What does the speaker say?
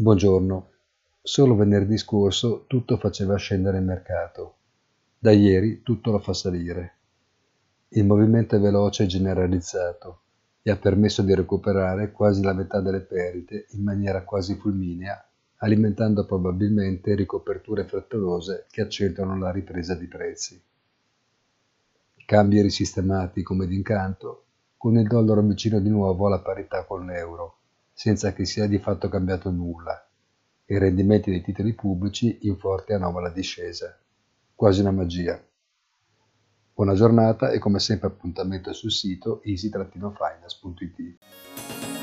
Buongiorno. Solo venerdì scorso tutto faceva scendere il mercato. Da ieri tutto lo fa salire. Il movimento è veloce e generalizzato e ha permesso di recuperare quasi la metà delle perdite in maniera quasi fulminea, alimentando probabilmente ricoperture frettolose che accentuano la ripresa di prezzi. Cambi risistemati come d'incanto, con il dollaro vicino di nuovo alla parità con l'euro senza che sia di fatto cambiato nulla, e i rendimenti dei titoli pubblici in forte anomala discesa. Quasi una magia. Buona giornata e come sempre appuntamento sul sito easy-finance.it.